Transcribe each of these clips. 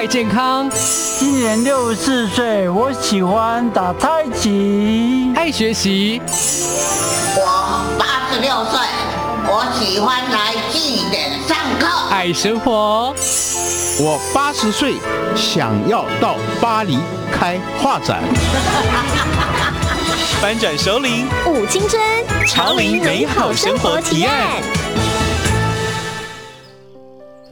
爱健康，今年六十四岁，我喜欢打太极。爱学习，我八十六岁，我喜欢来祭典上课。爱生活，我八十岁，想要到巴黎开画展。翻转首领武青春，潮林美好生活提案。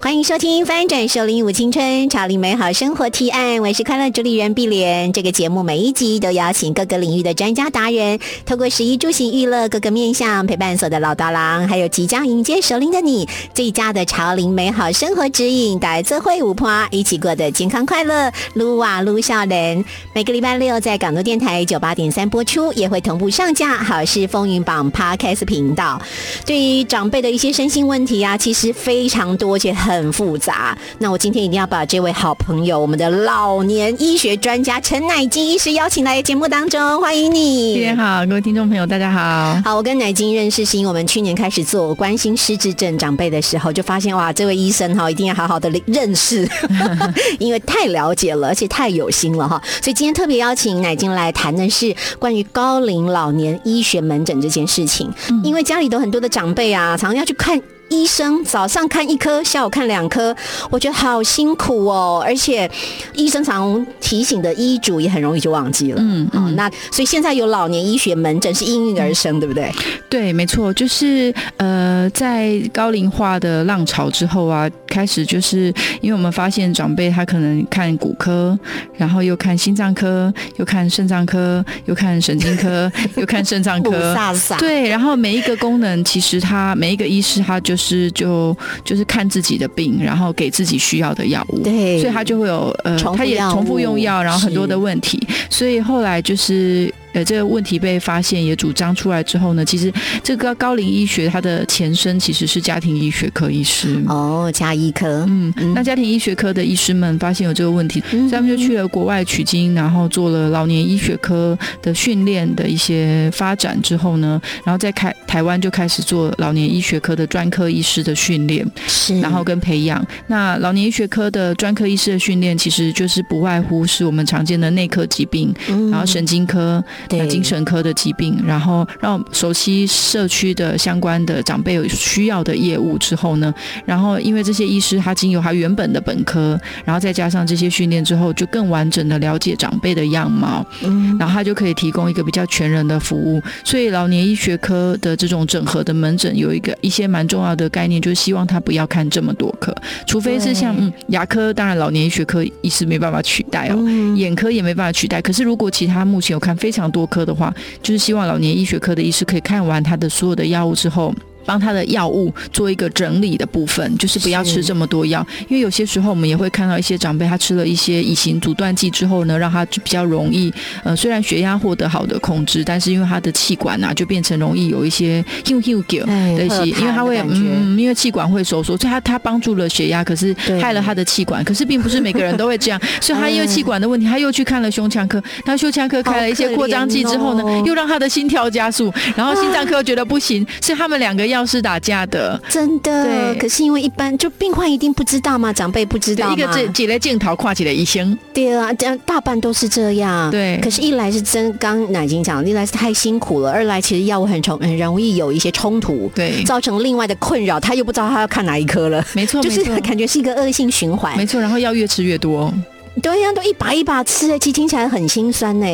欢迎收听《翻转首领舞青春潮领美好生活提案》，我是快乐主理人碧莲。这个节目每一集都邀请各个领域的专家达人，透过十一住行娱乐各个面向，陪伴所的老大郎，还有即将迎接首领的你，最佳的潮领美好生活指引，带智慧舞花，一起过得健康快乐，撸啊撸笑人。每个礼拜六在港都电台九八点三播出，也会同步上架好事风云榜 Podcast 频道。对于长辈的一些身心问题啊，其实非常多，且很复杂。那我今天一定要把这位好朋友，我们的老年医学专家陈乃金医师邀请来节目当中，欢迎你。新年好，各位听众朋友，大家好。好，我跟乃金认识是因为我们去年开始做关心失智症长辈的时候，就发现哇，这位医生哈一定要好好的认识，因为太了解了，而且太有心了哈。所以今天特别邀请乃金来谈的是关于高龄老年医学门诊这件事情，因为家里都很多的长辈啊，常常要去看。医生早上看一科，下午看两科，我觉得好辛苦哦。而且医生常提醒的医嘱也很容易就忘记了。嗯嗯，那所以现在有老年医学门诊是应运而生，对不对？对，没错，就是呃，在高龄化的浪潮之后啊，开始就是因为我们发现长辈他可能看骨科，然后又看心脏科，又看肾脏科，又看神经科，又看肾脏科，对，然后每一个功能其实他每一个医师他就。是就就是看自己的病，然后给自己需要的药物，对，所以他就会有呃，他也重复用药，然后很多的问题，所以后来就是。呃，这个问题被发现也主张出来之后呢，其实这个高龄医学它的前身其实是家庭医学科医师哦，家医科。嗯，那家庭医学科的医师们发现有这个问题，所以他们就去了国外取经，然后做了老年医学科的训练的一些发展之后呢，然后再开台湾就开始做老年医学科的专科医师的训练，是，然后跟培养。那老年医学科的专科医师的训练，其实就是不外乎是我们常见的内科疾病，然后神经科。那精神科的疾病，然后让熟悉社区的相关的长辈有需要的业务之后呢，然后因为这些医师他经由他原本的本科，然后再加上这些训练之后，就更完整的了解长辈的样貌，嗯，然后他就可以提供一个比较全人的服务。所以老年医学科的这种整合的门诊有一个一些蛮重要的概念，就是希望他不要看这么多科，除非是像嗯牙科，当然老年医学科医师没办法取代哦，眼科也没办法取代。可是如果其他目前有看非常多科的话，就是希望老年医学科的医师可以看完他的所有的药物之后。帮他的药物做一个整理的部分，就是不要吃这么多药，因为有些时候我们也会看到一些长辈，他吃了一些乙型阻断剂之后呢，让他就比较容易，呃，虽然血压获得好的控制，但是因为他的气管呐就变成容易有一些 hu hu 对，因为他会嗯，因为气管会收缩，所以他他帮助了血压，可是害了他的气管，可是并不是每个人都会这样，所以他因为气管的问题，他又去看了胸腔科，他胸腔科开了一些扩张剂之后呢，又让他的心跳加速，然后心脏科觉得不行，是他们两个药。是打架的，真的。对，可是因为一般就病患一定不知道嘛？长辈不知道一个这几类镜头跨起来医生。对啊，这样大半都是这样。对，可是，一来是真刚奶金讲，一来是太辛苦了，二来其实药物很重，很容易有一些冲突，对，造成另外的困扰，他又不知道他要看哪一科了。没错，就是感觉是一个恶性循环。没错，然后药越吃越多。对呀，都一把一把吃，其实听起来很心酸呢。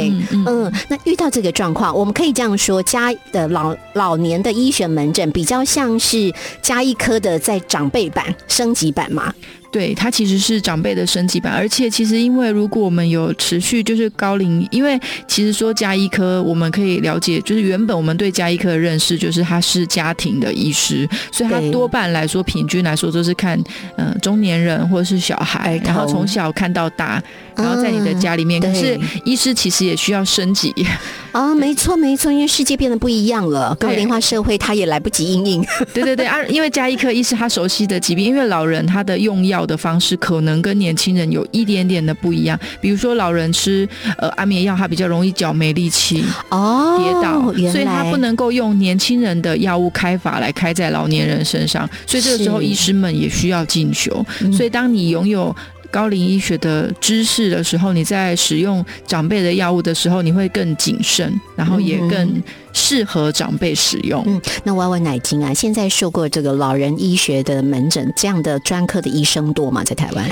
嗯，那遇到这个状况，我们可以这样说：家的老老年的医学门诊比较像是加一科的在长辈版升级版嘛。对，它其实是长辈的升级版，而且其实因为如果我们有持续就是高龄，因为其实说加医科，我们可以了解，就是原本我们对加医科的认识就是他是家庭的医师，所以他多半来说平均来说都是看嗯中年人或者是小孩，然后从小看到大。然后在你的家里面，可是医师其实也需要升级啊，没错没错，因为世界变得不一样了，高龄化社会他也来不及应应。对对对啊，因为加医科医师他熟悉的疾病，因为老人他的用药的方式可能跟年轻人有一点点的不一样，比如说老人吃呃安眠药，他比较容易脚没力气哦，跌倒，所以他不能够用年轻人的药物开法来开在老年人身上，所以这个时候医师们也需要进修。所以当你拥有高龄医学的知识的时候，你在使用长辈的药物的时候，你会更谨慎，然后也更适合长辈使用。嗯，那我要问奶金啊，现在受过这个老人医学的门诊这样的专科的医生多吗？在台湾？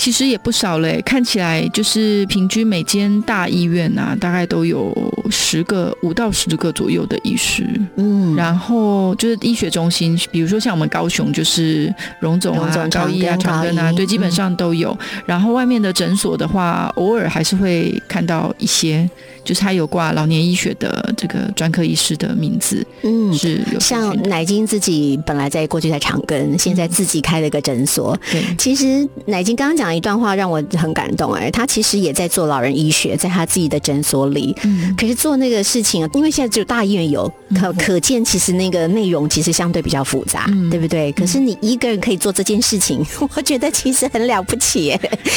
其实也不少嘞，看起来就是平均每间大医院啊，大概都有十个五到十个左右的医师。嗯，然后就是医学中心，比如说像我们高雄就是荣总啊、高医啊、长庚啊，对，基本上都有。然后外面的诊所的话，偶尔还是会看到一些。就是他有挂老年医学的这个专科医师的名字，嗯，是有像乃金自己本来在过去在长庚，现在自己开了个诊所。对，其实乃金刚刚讲一段话让我很感动，哎，他其实也在做老人医学，在他自己的诊所里。嗯，可是做那个事情，因为现在只有大医院有，可可见其实那个内容其实相对比较复杂，对不对？可是你一个人可以做这件事情，我觉得其实很了不起。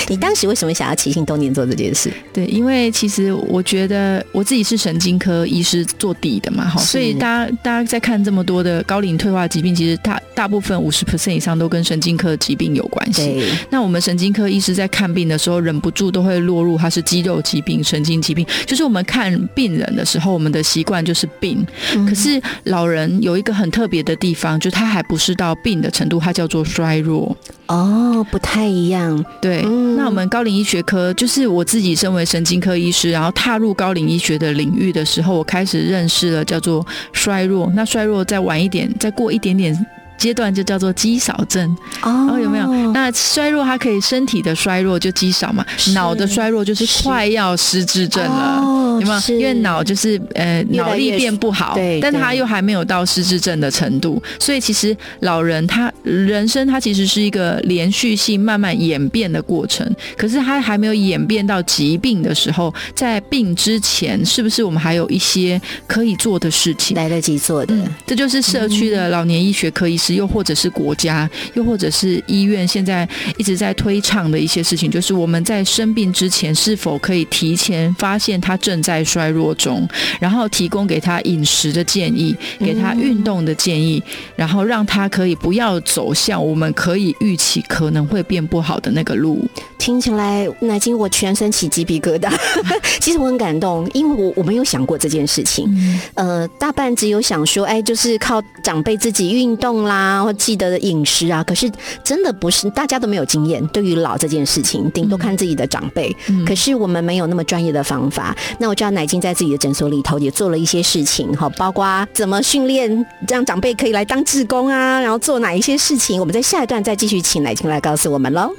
你当时为什么想要起心动念做这件事？对，因为其实我觉得。呃，我自己是神经科医师做底的嘛，哈，所以大家大家在看这么多的高龄退化疾病，其实大大部分五十 percent 以上都跟神经科疾病有关系。那我们神经科医师在看病的时候，忍不住都会落入他是肌肉疾病、神经疾病。就是我们看病人的时候，我们的习惯就是病。可是老人有一个很特别的地方，就他还不是到病的程度，他叫做衰弱。哦，不太一样。对，那我们高龄医学科，就是我自己身为神经科医师，然后踏入高龄医学的领域的时候，我开始认识了叫做衰弱。那衰弱再晚一点，再过一点点。阶段就叫做肌少症哦，有没有？那衰弱它可以身体的衰弱就肌少嘛，脑的衰弱就是快要失智症了，有没有？因为脑就是呃脑力变不好，对，但他又还没有到失智症的程度，所以其实老人他人生他其实是一个连续性慢慢演变的过程，可是他还没有演变到疾病的时候，在病之前，是不是我们还有一些可以做的事情来得及做的？这就是社区的老年医学科医师。又或者是国家，又或者是医院，现在一直在推倡的一些事情，就是我们在生病之前，是否可以提前发现他正在衰弱中，然后提供给他饮食的建议，给他运动的建议，然后让他可以不要走向我们可以预期可能会变不好的那个路。听起来，乃金我全身起鸡皮疙瘩。其实我很感动，因为我我没有想过这件事情。呃，大半只有想说，哎，就是靠长辈自己运动啦，或记得的饮食啊。可是真的不是，大家都没有经验。对于老这件事情，顶多看自己的长辈。可是我们没有那么专业的方法。那我知道乃金在自己的诊所里头也做了一些事情，哈，包括怎么训练让长辈可以来当志工啊，然后做哪一些事情。我们在下一段再继续请乃金来告诉我们喽。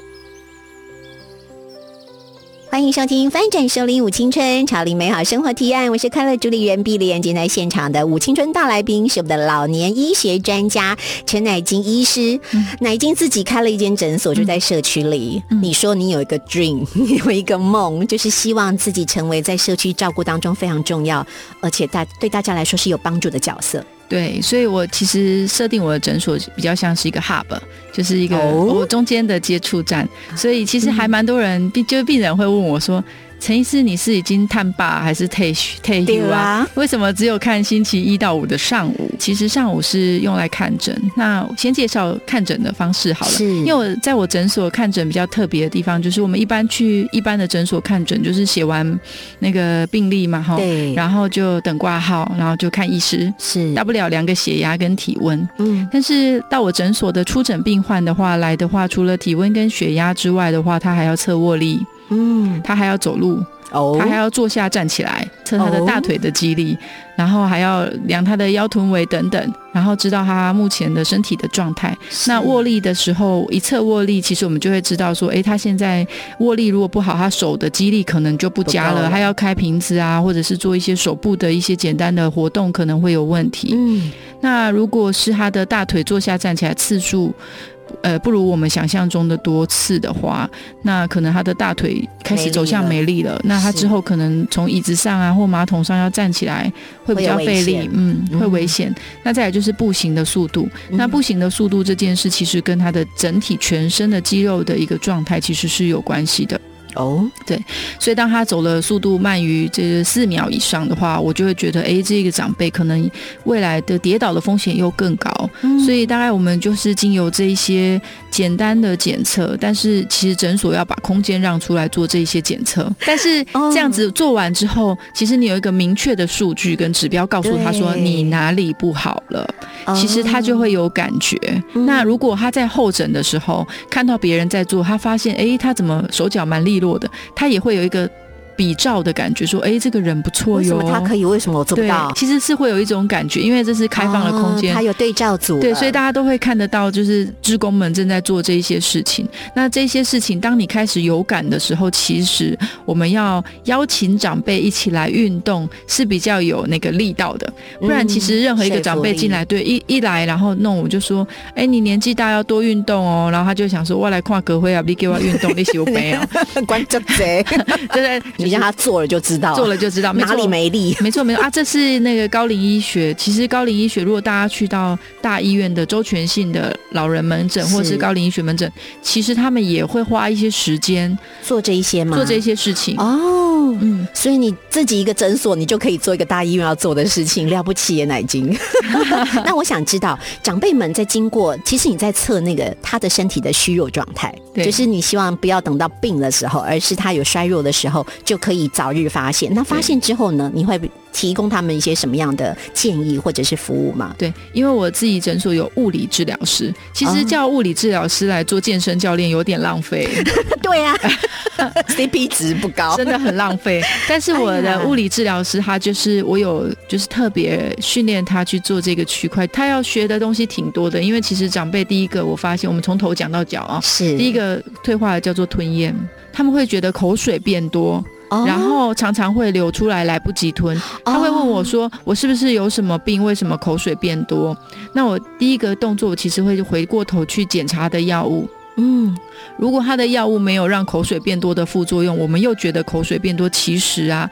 欢迎收听《翻转收领五青春，潮领美好生活提案》。我是快乐主理人碧莲。今天在现场的五青春大来宾是我们的老年医学专家陈乃金医师。乃金自己开了一间诊所，就在社区里。你说你有一个 dream，你有一个梦，就是希望自己成为在社区照顾当中非常重要，而且大对大家来说是有帮助的角色。对，所以我其实设定我的诊所比较像是一个 hub，就是一个我中间的接触站，所以其实还蛮多人，病就是病人会问我说。陈医师，你是已经探爸还是退退休啊？为什么只有看星期一到五的上午？其实上午是用来看诊。那先介绍看诊的方式好了，因为我在我诊所看诊比较特别的地方，就是我们一般去一般的诊所看诊，就是写完那个病历嘛，哈，对，然后就等挂号，然后就看医师，是大不了量个血压跟体温，嗯。但是到我诊所的出诊病患的话，来的话，除了体温跟血压之外的话，他还要测握力。嗯，他还要走路，哦，他还要坐下站起来，测他的大腿的肌力，然后还要量他的腰臀围等等，然后知道他目前的身体的状态。那握力的时候，一测握力，其实我们就会知道说，哎，他现在握力如果不好，他手的肌力可能就不佳了，他要开瓶子啊，或者是做一些手部的一些简单的活动，可能会有问题。嗯，那如果是他的大腿坐下站起来次数。呃，不如我们想象中的多次的话，那可能他的大腿开始走向没力了。那他之后可能从椅子上啊或马桶上要站起来，会比较费力，嗯，会危险。那再来就是步行的速度，那步行的速度这件事，其实跟他的整体全身的肌肉的一个状态其实是有关系的。哦，对，所以当他走了速度慢于这四秒以上的话，我就会觉得，哎，这个长辈可能未来的跌倒的风险又更高。所以大概我们就是经由这一些简单的检测，但是其实诊所要把空间让出来做这一些检测。但是哦这样子做完之后，其实你有一个明确的数据跟指标，告诉他说你哪里不好了，其实他就会有感觉。嗯那如果他在候诊的时候看到别人在做，他发现哎，他怎么手脚蛮利落的，他也会有一个比照的感觉，说哎，这个人不错哟为什。么他可以，为什么我做不对到？，其实是会有一种感觉，因为这是开放的空间哦，他有对照组了，对，所以大家都会看得到，就是职工们正在做这一些事情。那这些事情，当你开始有感的时候，其实我们要邀请长辈一起来运动是比较有那个力道的。不然，其实任何一个长辈进来，对一一来，然后弄我就说，哎，你年纪大要多运动哦。然后他就想说，我来跨格会啊，你给我运动，你喜我没有？关这贼，对对，你让他做了就知道，做了就知道哪里没力。没错没错啊，这是那个高龄医学。其实高龄医学，如果大家去到大医院的周全性的老人门诊，是或是高龄医学门诊，其实他们也会花一些时间做这一些吗？做这些事情。哦，嗯，所以你自己一个诊所，你就可以做一个大医院要做的事情，了不起耶，奶精。那我想知道，长辈们在经过，其实你在测那个他的身体的虚弱状态，对就是你希望不要等到病的时候，而是他有衰弱的时候，就可以早日发现。那发现之后呢，你会提供他们一些什么样的建议或者是服务吗？对，因为我自己诊所有物理治疗师，其实哦叫物理治疗师来做健身教练有点浪费。对啊，CP 值不高，真的很浪费。但是我的物理治疗师，他就是我有就是特别训练他去做这个区块，他要学的东西挺多的。因为其实长辈第一个，我发现我们从头讲到脚啊，是第一个退化的叫做吞咽，他们会觉得口水变多。哦然后常常会流出来，来不及吞。他会问我说：“我是不是有什么病？为什么口水变多？”那我第一个动作，我其实会回过头去检查的药物。嗯，如果他的药物没有让口水变多的副作用，我们又觉得口水变多，其实啊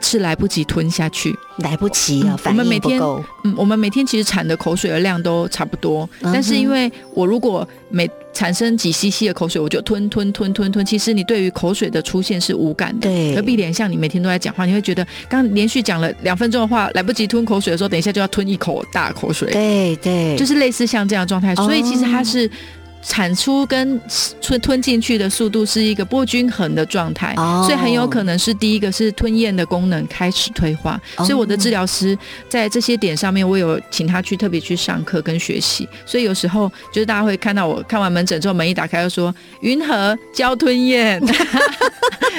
是来不及吞下去。来不及啊，我们每天。嗯，我们每天其实产的口水的量都差不多，嗯但是因为我如果每产生几 CC 的口水，我就吞吞吞吞吞，其实你对于口水的出现是无感的。对而闭脸像你每天都在讲话，你会觉得刚连续讲了两分钟的话，来不及吞口水的时候，等一下就要吞一口大口水。对对，就是类似像这样状态，哦所以其实它是产出跟吞吞进去的速度是一个不均衡的状态，哦。所以很有可能是第一个是吞咽的功能开始退化，哦。所以我的治疗师在这些点上面，我有请他去特别去上课跟学习，所以有时候就是大家会看到我看完门诊之后，门一打开就说云和教吞咽，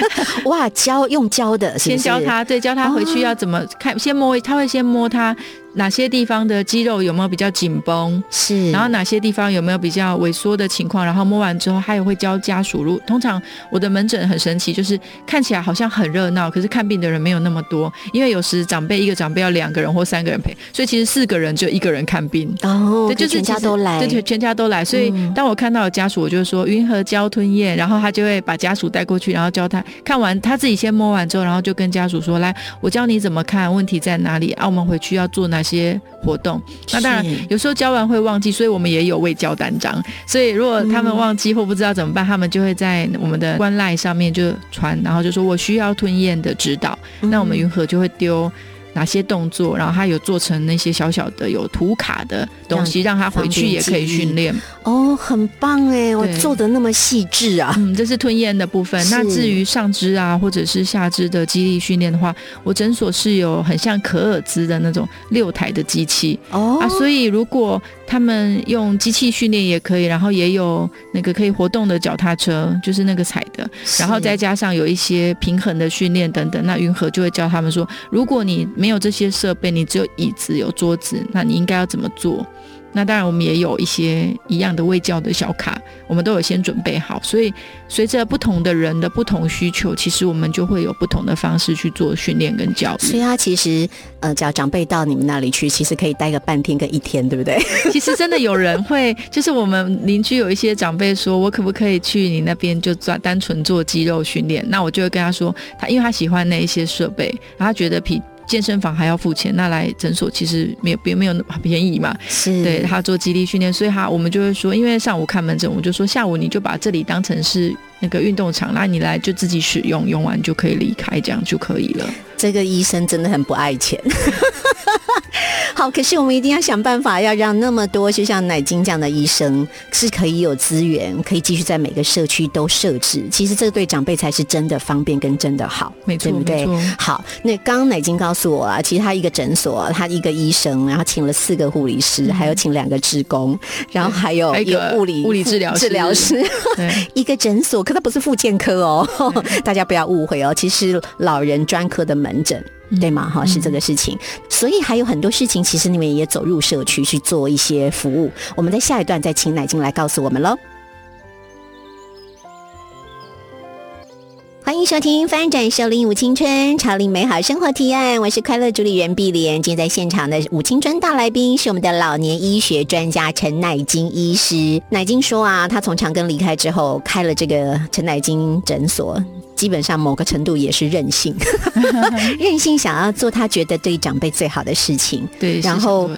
哇，教用教的，是是先教他，对，教他回去要怎么看，先摸，他会先摸他哪些地方的肌肉有没有比较紧绷，是，然后哪些地方有没有比较萎缩的情况，然后摸完之后，他也会教家属。如通常我的门诊很神奇，就是看起来好像很热闹，可是看病的人没有那么多，因为有时长辈一个长辈要两个人或三个人陪，所以其实四个人就一个人看病。哦，对，就是全家都来，对对，全家都来。所以嗯当我看到有家属，我就说云和教吞咽，然后他就会把家属带过去，然后教他看完，他自己先摸完之后，然后就跟家属说：“来，我教你怎么看，问题在哪里啊？我们回去要做哪些活动？”那当然，有时候教完会忘记，所以我们也有未教单张。所以如果他们忘记或不知道怎么办，他们就会在我们的官赖上面就传，然后就说我需要吞咽的指导。嗯那我们云和就会丢。哪些动作，然后他有做成那些小小的有图卡的东西，让他回去也可以训练。哦，很棒哎，我做的那么细致啊，嗯，这是吞咽的部分。那至于上肢啊，或者是下肢的肌力训练的话，我诊所是有很像可尔兹的那种六台的机器、哦。啊，所以如果他们用机器训练也可以，然后也有那个可以活动的脚踏车，就是那个踩的，然后再加上有一些平衡的训练等等，那云和就会教他们说，如果你没有这些设备，你只有椅子有桌子，那你应该要怎么做？那当然，我们也有一些一样的卫教的小卡，我们都有先准备好。所以，随着不同的人的不同需求，其实我们就会有不同的方式去做训练跟教育。所以他其实呃，只要长辈到你们那里去，其实可以待个半天跟一天，对不对？其实真的有人会，就是我们邻居有一些长辈说，我可不可以去你那边就做单纯做肌肉训练？那我就会跟他说，他因为他喜欢那一些设备，然后他觉得比健身房还要付钱，那来诊所其实没有没有没有那么便宜嘛。是对他做肌力训练，所以他我们就会说，因为上午看门诊，我们就说下午你就把这里当成是那个运动场，那你来就自己使用，用完就可以离开，这样就可以了。这个医生真的很不爱钱。好，可是我们一定要想办法，要让那么多就像奶金这样的医生是可以有资源，可以继续在每个社区都设置。其实这个对长辈才是真的方便跟真的好，没错对不对没错？好，那刚刚奶金告诉我啊，其实他一个诊所，他一个医生，然后请了四个护理师，还有请两个职工，然后还有一个个物理物理治疗师治疗师。一个诊所，可它不是复健科哦，大家不要误会哦，其实老人专科的门诊。对吗？哈，是这个事情，所以还有很多事情，其实你们也走入社区去做一些服务。我们在下一段再请乃金来告诉我们喽。收听《翻转收领舞青春潮领美好生活提案》，我是快乐主理人碧莲。今天在现场的舞青春大来宾是我们的老年医学专家陈乃金医师。乃金说啊，他从长庚离开之后，开了这个陈乃金诊所。基本上某个程度也是任性，任性想要做他觉得对长辈最好的事情。对，然后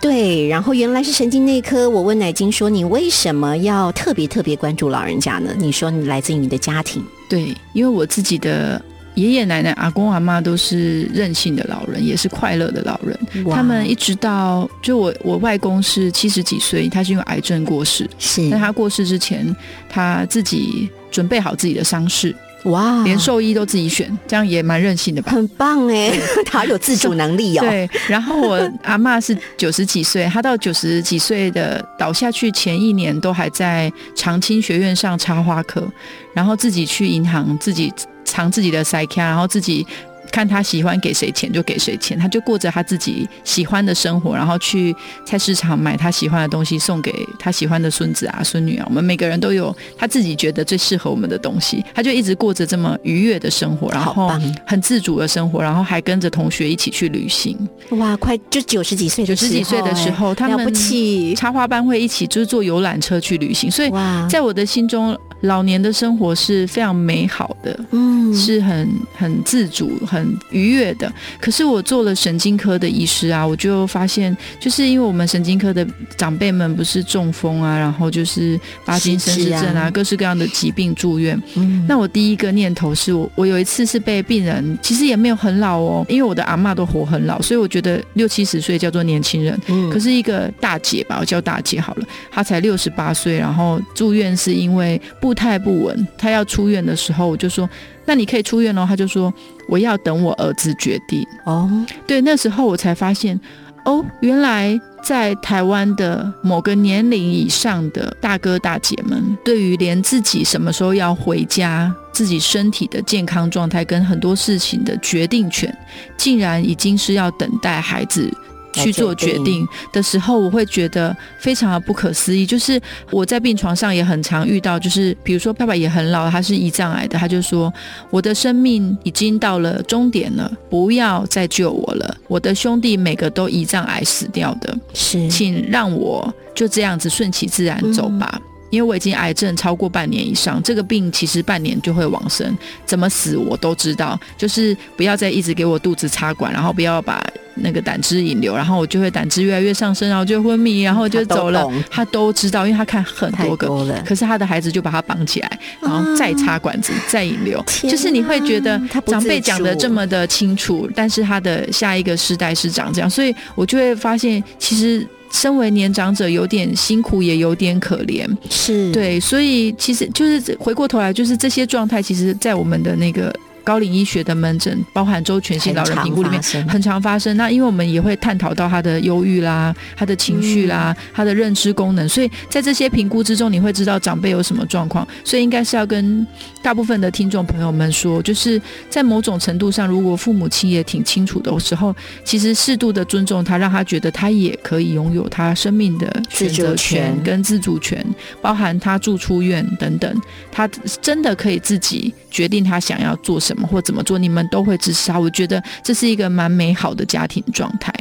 对，然后原来是神经内科。我问乃金说：“你为什么要特别特别关注老人家呢？”你说你来自于你的家庭，对，因为我自己的爷爷奶奶、阿公阿妈都是任性的老人，也是快乐的老人。他们一直到就我我外公是七十几岁，他是因为癌症过世。是在他过世之前，他自己准备好自己的丧事，哇，连兽医都自己选，这样也蛮任性的吧？很棒哎，他有自主能力哦。对，然后我阿妈是九十几岁，她到九十几岁的倒下去前一年都还在长青学院上插花课，然后自己去银行自己藏自己的塞卡，然后自己。看他喜欢给谁钱就给谁钱，他就过着他自己喜欢的生活，然后去菜市场买他喜欢的东西送给他喜欢的孙子啊、孙女啊。我们每个人都有他自己觉得最适合我们的东西，他就一直过着这么愉悦的生活，然后很自主的生活，然后还跟着同学一起去旅行。哇，快就九十几岁的九十几岁的时候，他们插花班会一起就是坐游览车去旅行，所以哇，在我的心中，老年的生活是非常美好的。嗯是很很自主、很愉悦的。可是我做了神经科的医师啊，我就发现，就是因为我们神经科的长辈们不是中风啊，然后就是帕金森氏症啊，啊各式各样的疾病住院。嗯那我第一个念头是我，我有一次是被病人，其实也没有很老哦，因为我的阿妈都活很老，所以我觉得六七十岁叫做年轻人。嗯可是一个大姐吧，我叫大姐好了，她才六十八岁，然后住院是因为步态不稳，她要出院的时候，我就说，那你可以出院哦，他就说我要等我儿子决定。哦，对，那时候我才发现，哦，原来在台湾的某个年龄以上的大哥大姐们，对于连自己什么时候要回家、自己身体的健康状态跟很多事情的决定权，竟然已经是要等待孩子。去做决定的时候，我会觉得非常的不可思议。就是我在病床上也很常遇到，就是比如说爸爸也很老，他是胰脏癌的，他就说我的生命已经到了终点了，不要再救我了。我的兄弟每个都胰脏癌死掉的，是请让我就这样子顺其自然走吧。因为我已经癌症超过半年以上，这个病其实半年就会往生，怎么死我都知道，就是不要再一直给我肚子插管，然后不要把那个胆汁引流，然后我就会胆汁越来越上升，然后就昏迷，然后就走了他都。知道，因为他看很多个，多，可是他的孩子就把他绑起来，然后再插管子、再引流，就是你会觉得长辈讲的这么的清楚，但是他的下一个世代是长这样，所以我就会发现，其实身为年长者有点辛苦，也有点可怜。是，对，所以其实就是回过头来，就是这些状态，其实在我们的那个。高龄医学的门诊，包含周全性老人评估里面很常发生。那因为我们也会探讨到他的忧郁啦、他的情绪啦、嗯。他的认知功能，所以在这些评估之中，你会知道长辈有什么状况。所以应该是要跟大部分的听众朋友们说，就是在某种程度上，如果父母亲也挺清楚的时候，其实适度的尊重他，让他觉得他也可以拥有他生命的选择权。跟自主权，包含他住出院等等，他真的可以自己决定他想要做什么或怎么做，你们都会支持他。我觉得这是一个蛮美好的家庭状态。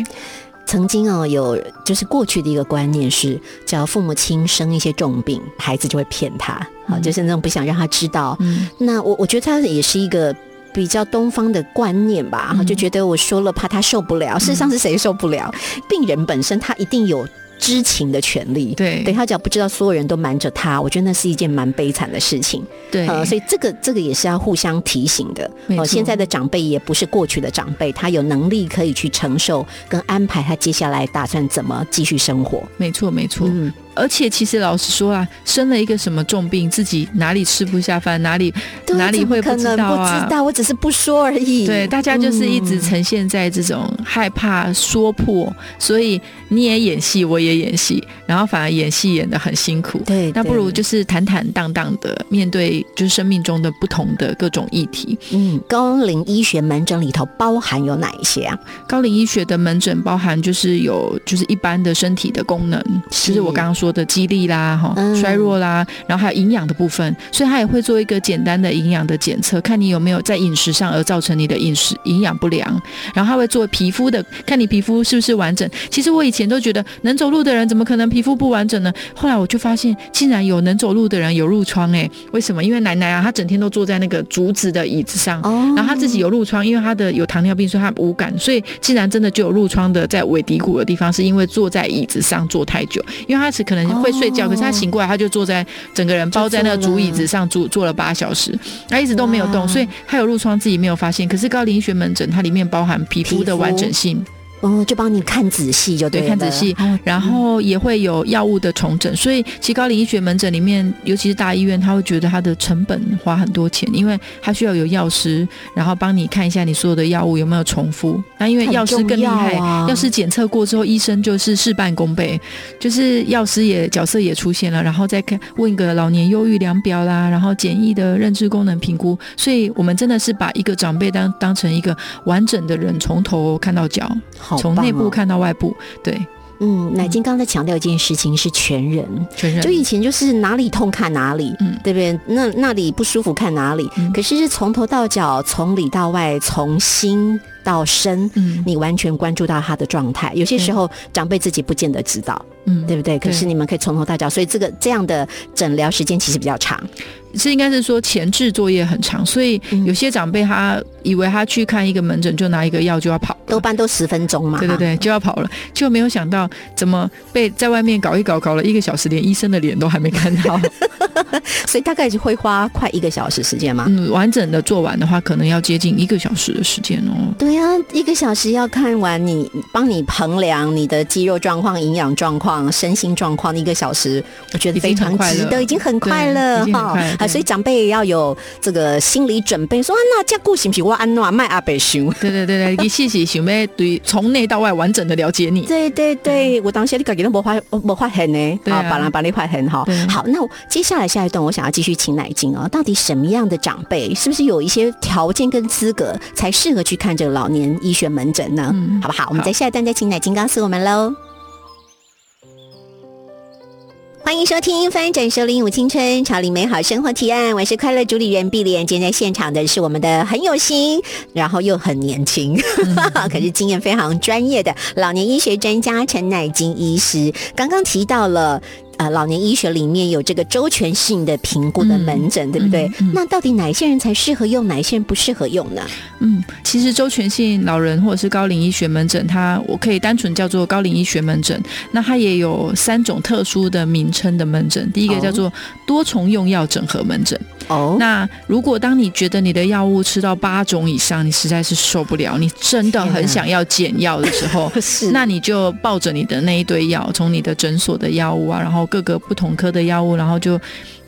曾经哦，有就是过去的一个观念是，只要父母亲生一些重病，孩子就会骗他，啊、嗯就是那种不想让他知道。嗯，那我我觉得他也是一个。比较东方的观念吧，嗯就觉得我说了怕他受不了。事实上是谁受不了？病人本身他一定有知情的权利。对对他只要不知道所有人都瞒着他，我觉得那是一件蛮悲惨的事情。对，呃，所以这个这个也是要互相提醒的。哦，现在的长辈也不是过去的长辈，他有能力可以去承受跟安排他接下来打算怎么继续生活。没错没错。嗯，而且其实老实说啊，生了一个什么重病，自己哪里吃不下饭，哪里哪里会怎么可知道啊？知道，我只是不说而已。对，大家就是一直嗯呈现在这种害怕说破，所以你也演戏，我也演戏，然后反而演戏演的很辛苦。对，那不如就是坦坦荡荡的面对，就是生命中的不同的各种议题。嗯，高龄医学门诊里头包含有哪一些啊？高龄医学的门诊包含就是有就是一般的身体的功能，其实我刚刚说的肌力啦、哈、嗯衰弱啦，然后还有营养的部分，所以他也会做一个简单的营养的检测，看你有没有在饮食上而造成你的饮食营养不良，然后他会做皮肤的，看你皮肤是不是完整。其实我以前都觉得能走路的人怎么可能皮肤不完整呢？后来我就发现，竟然有能走路的人有褥疮诶，为什么？因为奶奶啊，她整天都坐在那个竹子的椅子上，哦然后她自己有褥疮，因为她的有糖尿病，所以她无感，所以竟然真的就有褥疮的在尾骶骨的地方，是因为坐在椅子上坐太久，因为她是可能会睡觉，哦。可是他醒过来他就坐在整个人包在那个竹椅子上坐坐了八小时，他一直都没有动，所以他有褥疮自己没有发现。可是高龄医学门诊它里面包含皮肤的完整性，哦，就帮你看仔细就对，了看仔细哦，然后也会有药物的重整，所以其实高龄医学门诊里面，尤其是大医院，他会觉得它的成本花很多钱，因为他需要有药师，然后帮你看一下你所有的药物有没有重复。那因为药师更厉害，药师检测过之后，医生就是事半功倍，就是药师也角色也出现了，然后再看问一个老年忧郁量表啦，然后简易的认知功能评估，所以我们真的是把一个长辈当当成一个完整的人，从头看到脚。好从内部。看到外部，对，嗯，乃金刚才强调一件事情是全人，全人就以前就是哪里痛看哪里，嗯对不对？那那里不舒服看哪里，嗯可是是从头到脚，从里到外，从心到身。嗯你完全关注到他的状态，有些时候长辈自己不见得知道，嗯对不对？可是你们可以从头到脚，所以这个这样的诊疗时间其实比较长。是应该是说前置作业很长，所以嗯有些长辈他以为他去看一个门诊就拿一个药就要跑多半都十分钟嘛。对对对，就要跑了，就没有想到怎么被在外面搞一搞，搞了一个小时，连医生的脸都还没看到。哈，所以大概会花快一个小时时间嘛。嗯，完整的做完的话，可能要接近一个小时的时间哦。对啊，一个小时要看完你，帮你衡量你的肌肉状况、营养状况、身心状况，一个小时，我觉得非常值得，已经很快对乐已经很快了啊！所以长辈也要有这个心理准备，说啊，那这顾行不行？我安诺卖阿北熊。对对对对，你细细想要对从内到外完整的了解你。对对对，我当时你感觉都没发没发现呢，对啊把人把你发现哈。好，那接下来下一段，我想要继续请奶金哦，到底什么样的长辈，是不是有一些条件跟资格才适合去看这个老年医学门诊呢？嗯好不好？我们好在下一段再请奶金告诉我们喽。欢迎收听《翻转收零五青春潮领美好生活提案》，我是快乐主理人碧莲。今天在现场的是我们的很有心，然后又很年轻，可是经验非常专业的老年医学专家陈乃金医师。刚刚提到了。呃，老年医学里面有这个周全性的评估的门诊，对不对？那到底哪些人才适合用，哪一些人不适合用呢？嗯，其实周全性老人或者是高龄医学门诊，它我可以单纯叫做高龄医学门诊。那它也有三种特殊的名称的门诊，第一个哦叫做多重用药整合门诊。哦，那如果当你觉得你的药物吃到八种以上，你实在是受不了，你真的很想要减药的时候，是那你就抱着你的那一堆药，从你的诊所的药物啊，然后各个不同科的药物，然后就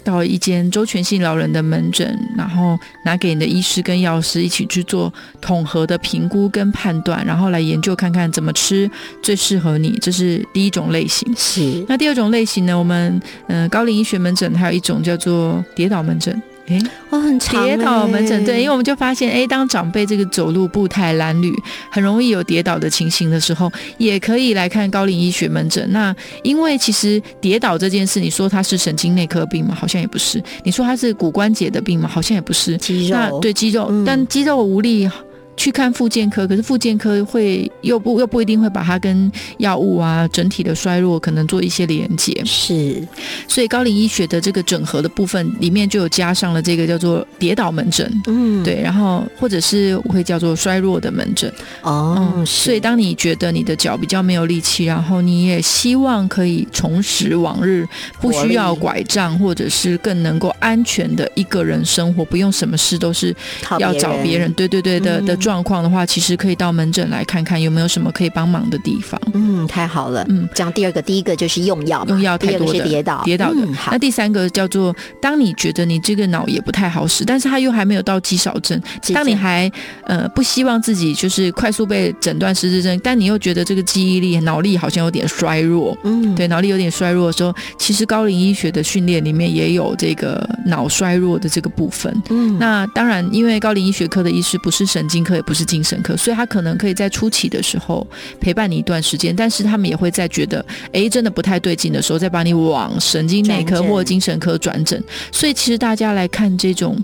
到一间周全性老人的门诊，然后拿给你的医师跟药师一起去做统合的评估跟判断，然后来研究看看怎么吃最适合你。这是第一种类型。是那第二种类型呢？我们嗯、呃高龄医学门诊还有一种叫做跌倒门诊。诶，哇，很长跌倒门诊，欸对，因为我们就发现，哎，当长辈这个走路步态褴褛，很容易有跌倒的情形的时候，也可以来看高龄医学门诊。那因为其实跌倒这件事，你说它是神经内科病吗？好像也不是。你说它是骨关节的病吗？好像也不是。肌肉那对肌肉，嗯但肌肉无力。去看复健科，可是复健科会又不又不一定会把它跟药物啊整体的衰弱可能做一些连接，是，所以高龄医学的这个整合的部分里面就有加上了这个叫做跌倒门诊，嗯，对，然后或者是会叫做衰弱的门诊，哦，嗯，所以当你觉得你的脚比较没有力气，然后你也希望可以重拾往日，不需要拐杖，或者是更能够安全的一个人生活，不用什么事都是要找别人，对对对的、嗯的状况的话，其实可以到门诊来看看有没有什么可以帮忙的地方。嗯，太好了。嗯。这样第二个，第一个就是用药，用药太多跌倒，跌倒的。嗯那，第三个叫做，当你觉得你这个脑也不太好使，但是他又还没有到肌少症，当你还呃不希望自己就是快速被诊断失智症，但你又觉得这个记忆力、脑力好像有点衰弱，嗯，对，脑力有点衰弱的时候，其实高龄医学的训练里面也有这个脑衰弱的这个部分。嗯，那当然，因为高龄医学科的医师不是神经科，也不是精神科，所以他可能可以在初期的时候陪伴你一段时间，但是他们也会在觉得，哎，真的不太对劲的时候，再把你往神经内科或精神科转诊。所以其实大家来看这种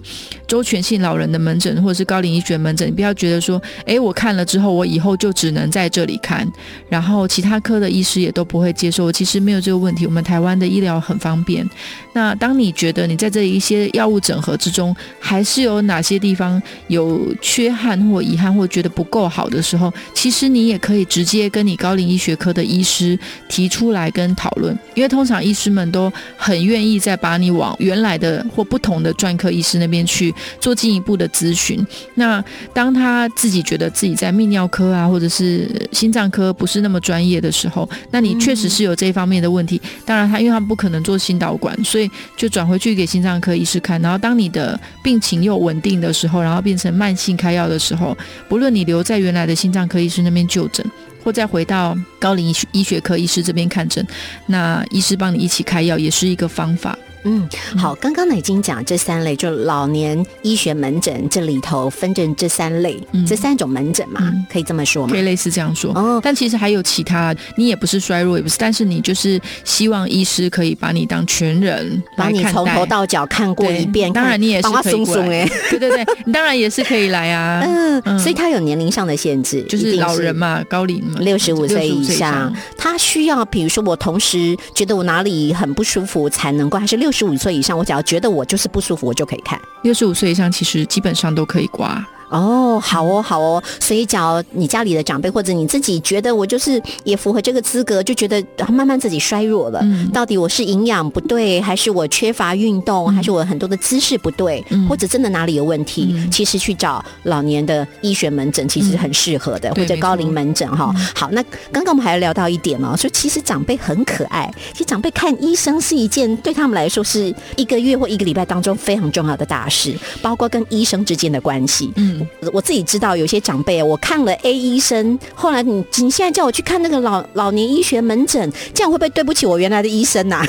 周全性老人的门诊或者是高龄医学门诊，你不要觉得说，哎，我看了之后，我以后就只能在这里看，然后其他科的医师也都不会接受。其实没有这个问题，我们台湾的医疗很方便。那当你觉得你在这一些药物整合之中，还是有哪些地方有缺憾或遗憾，或觉得不够好的时候，其实你也可以直接跟你高龄医学科的医师提出来跟讨论，因为通常医师们都很愿意再把你往原来的或不同的专科医师那边去做进一步的咨询。那当他自己觉得自己在泌尿科啊，或者是心脏科不是那么专业的时候，那你确实是有这方面的问题。当然，他因为他们不可能做心导管，所以就转回去给心脏科医师看。然后，当你的病情又稳定的时候，然后变成慢性开药的时候，不论你留在原来的心脏科医师那边就诊，或再回到高龄医学医学科医师这边看诊，那医师帮你一起开药也是一个方法。嗯，好，刚刚呢已经讲这三类，就老年医学门诊这里头分成这三类，嗯。这三种门诊嘛，嗯。可以这么说吗？可以？类似这样说。哦，但其实还有其他，你也不是衰弱，也不是，但是你就是希望医师可以把你当全人把你从头到脚看过一遍，当然你也是帮他可以过来。松松哎，对对对，你当然也是可以来啊，嗯，嗯。所以他有年龄上的限制，就是老人嘛，高龄嘛，六十五岁65以上，他需要，比如说我同时觉得我哪里很不舒服才能够，还是六六十五岁以上，我只要觉得我就是不舒服，我就可以看。六十五岁以上其实基本上都可以刮。哦，好哦，好哦。所以，假如你家里的长辈或者你自己觉得我就是也符合这个资格，就觉得啊慢慢自己衰弱了。嗯到底我是营养不对，还是我缺乏运动，还是我很多的姿势不对，嗯或者真的哪里有问题？嗯其实去找老年的医学门诊其实很适合的，或者高龄门诊哈。好，那刚刚我们还聊到一点哦，说其实长辈很可爱，其实长辈看医生是一件对他们来说是一个月或一个礼拜当中非常重要的大事，包括跟医生之间的关系。嗯，我自己知道有些长辈，我看了 A 医生，后来你你现在叫我去看那个老老年医学门诊，这样会不会对不起我原来的医生呐、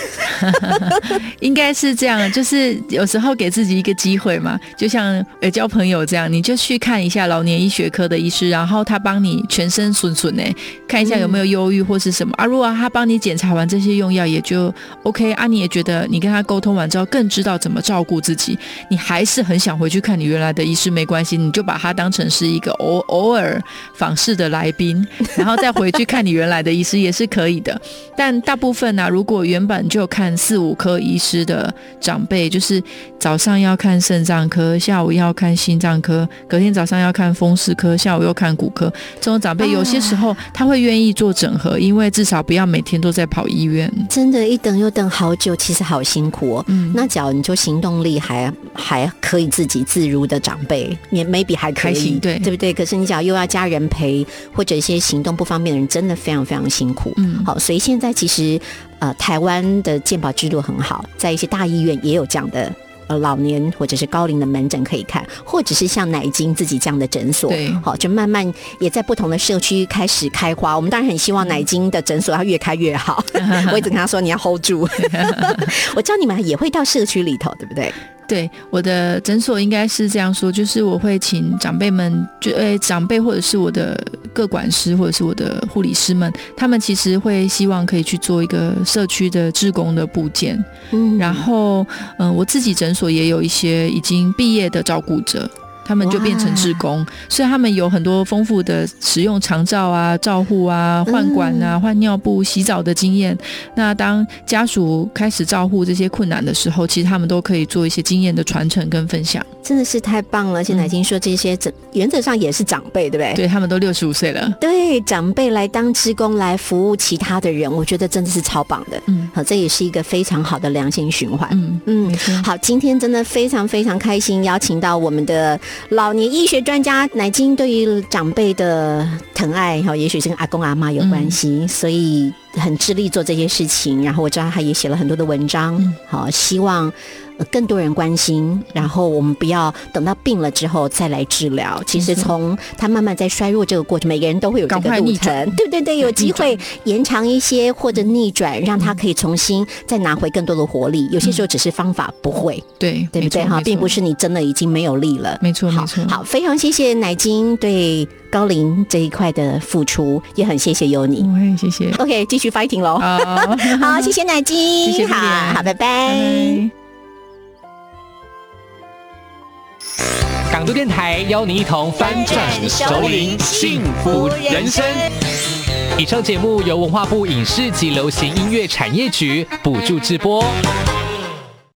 应该是这样，就是有时候给自己一个机会嘛，就像呃交朋友这样，你就去看一下老年医学科的医师，然后他帮你全身损损呢，看一下有没有忧郁或是什么、啊。如果他帮你检查完这些用药，也就 OK 啊。你也觉得你跟他沟通完之后，更知道怎么照顾自己，你还是很想回去看你原来的医师，没关系，你就把他当成是一个偶偶尔访视的来宾，然后再回去看你原来的医师也是可以的。但大部分呢、如果原本就看四五科医师的长辈，就是早上要看肾脏科，下午要看心脏科，隔天早上要看风湿科，下午又看骨科，这种长辈有些时候他会愿意做整合，因为至少不要每天都在跑医院。真的，一等又等好久，其实好辛苦哦。嗯那假如你就行动力还还可以自己自如的长辈，也 maybe 还可以，对对不对？可是你假如又要家人陪，或者一些行动不方便的人，真的非常非常辛苦。嗯好，所以现在其实呃，台湾的健保制度很好，在一些大医院也有这样的。呃，老年或者是高龄的门诊可以看，或者是像奶金自己这样的诊所，对好，就慢慢也在不同的社区开始开花。我们当然很希望奶金的诊所要越开越好，我一直跟他说你要 hold 住。我知道你们也会到社区里头，对不对？对，我的诊所应该是这样说，就是我会请长辈们，就诶长辈或者是我的各管师或者是我的护理师们，他们其实会希望可以去做一个社区的志工的部件，嗯然后嗯、我自己诊所也有一些已经毕业的照顾者。他们就变成志工，所以他们有很多丰富的使用长照啊、照护啊、换管啊、换尿布、洗澡的经验。那当家属开始照护这些困难的时候，其实他们都可以做一些经验的传承跟分享。真的是太棒了！现在已经说这些，这原则上也是长辈，对不对？对他们都六十五岁了，对长辈来当职工来服务其他的人，我觉得真的是超棒的。嗯，好，这也是一个非常好的良性循环。嗯嗯，好，今天真的非常非常开心，邀请到我们的老年医学专家乃金，对于长辈的疼爱，哈，也许是跟阿公阿妈有关系，所以很致力做这些事情。然后我知道他也写了很多的文章，好，希望。更多人关心，然后我们不要等到病了之后再来治疗。其实从他慢慢在衰弱这个过程，每个人都会有这个路程。对对对，有机会延长一些或者逆转，让他可以重新再拿回更多的活力。有些时候只是方法不会，对对不对哈，并不是你真的已经没有力了。没错没错。好，非常谢谢奶金对高龄这一块的付出，也很谢谢有你。谢谢。OK，继续 fighting 喽。好，谢谢奶金。谢谢好，好，拜拜。港都电台邀你一同翻转熟龄幸福人生。以上节目由文化部影视及流行音乐产业局补助直播。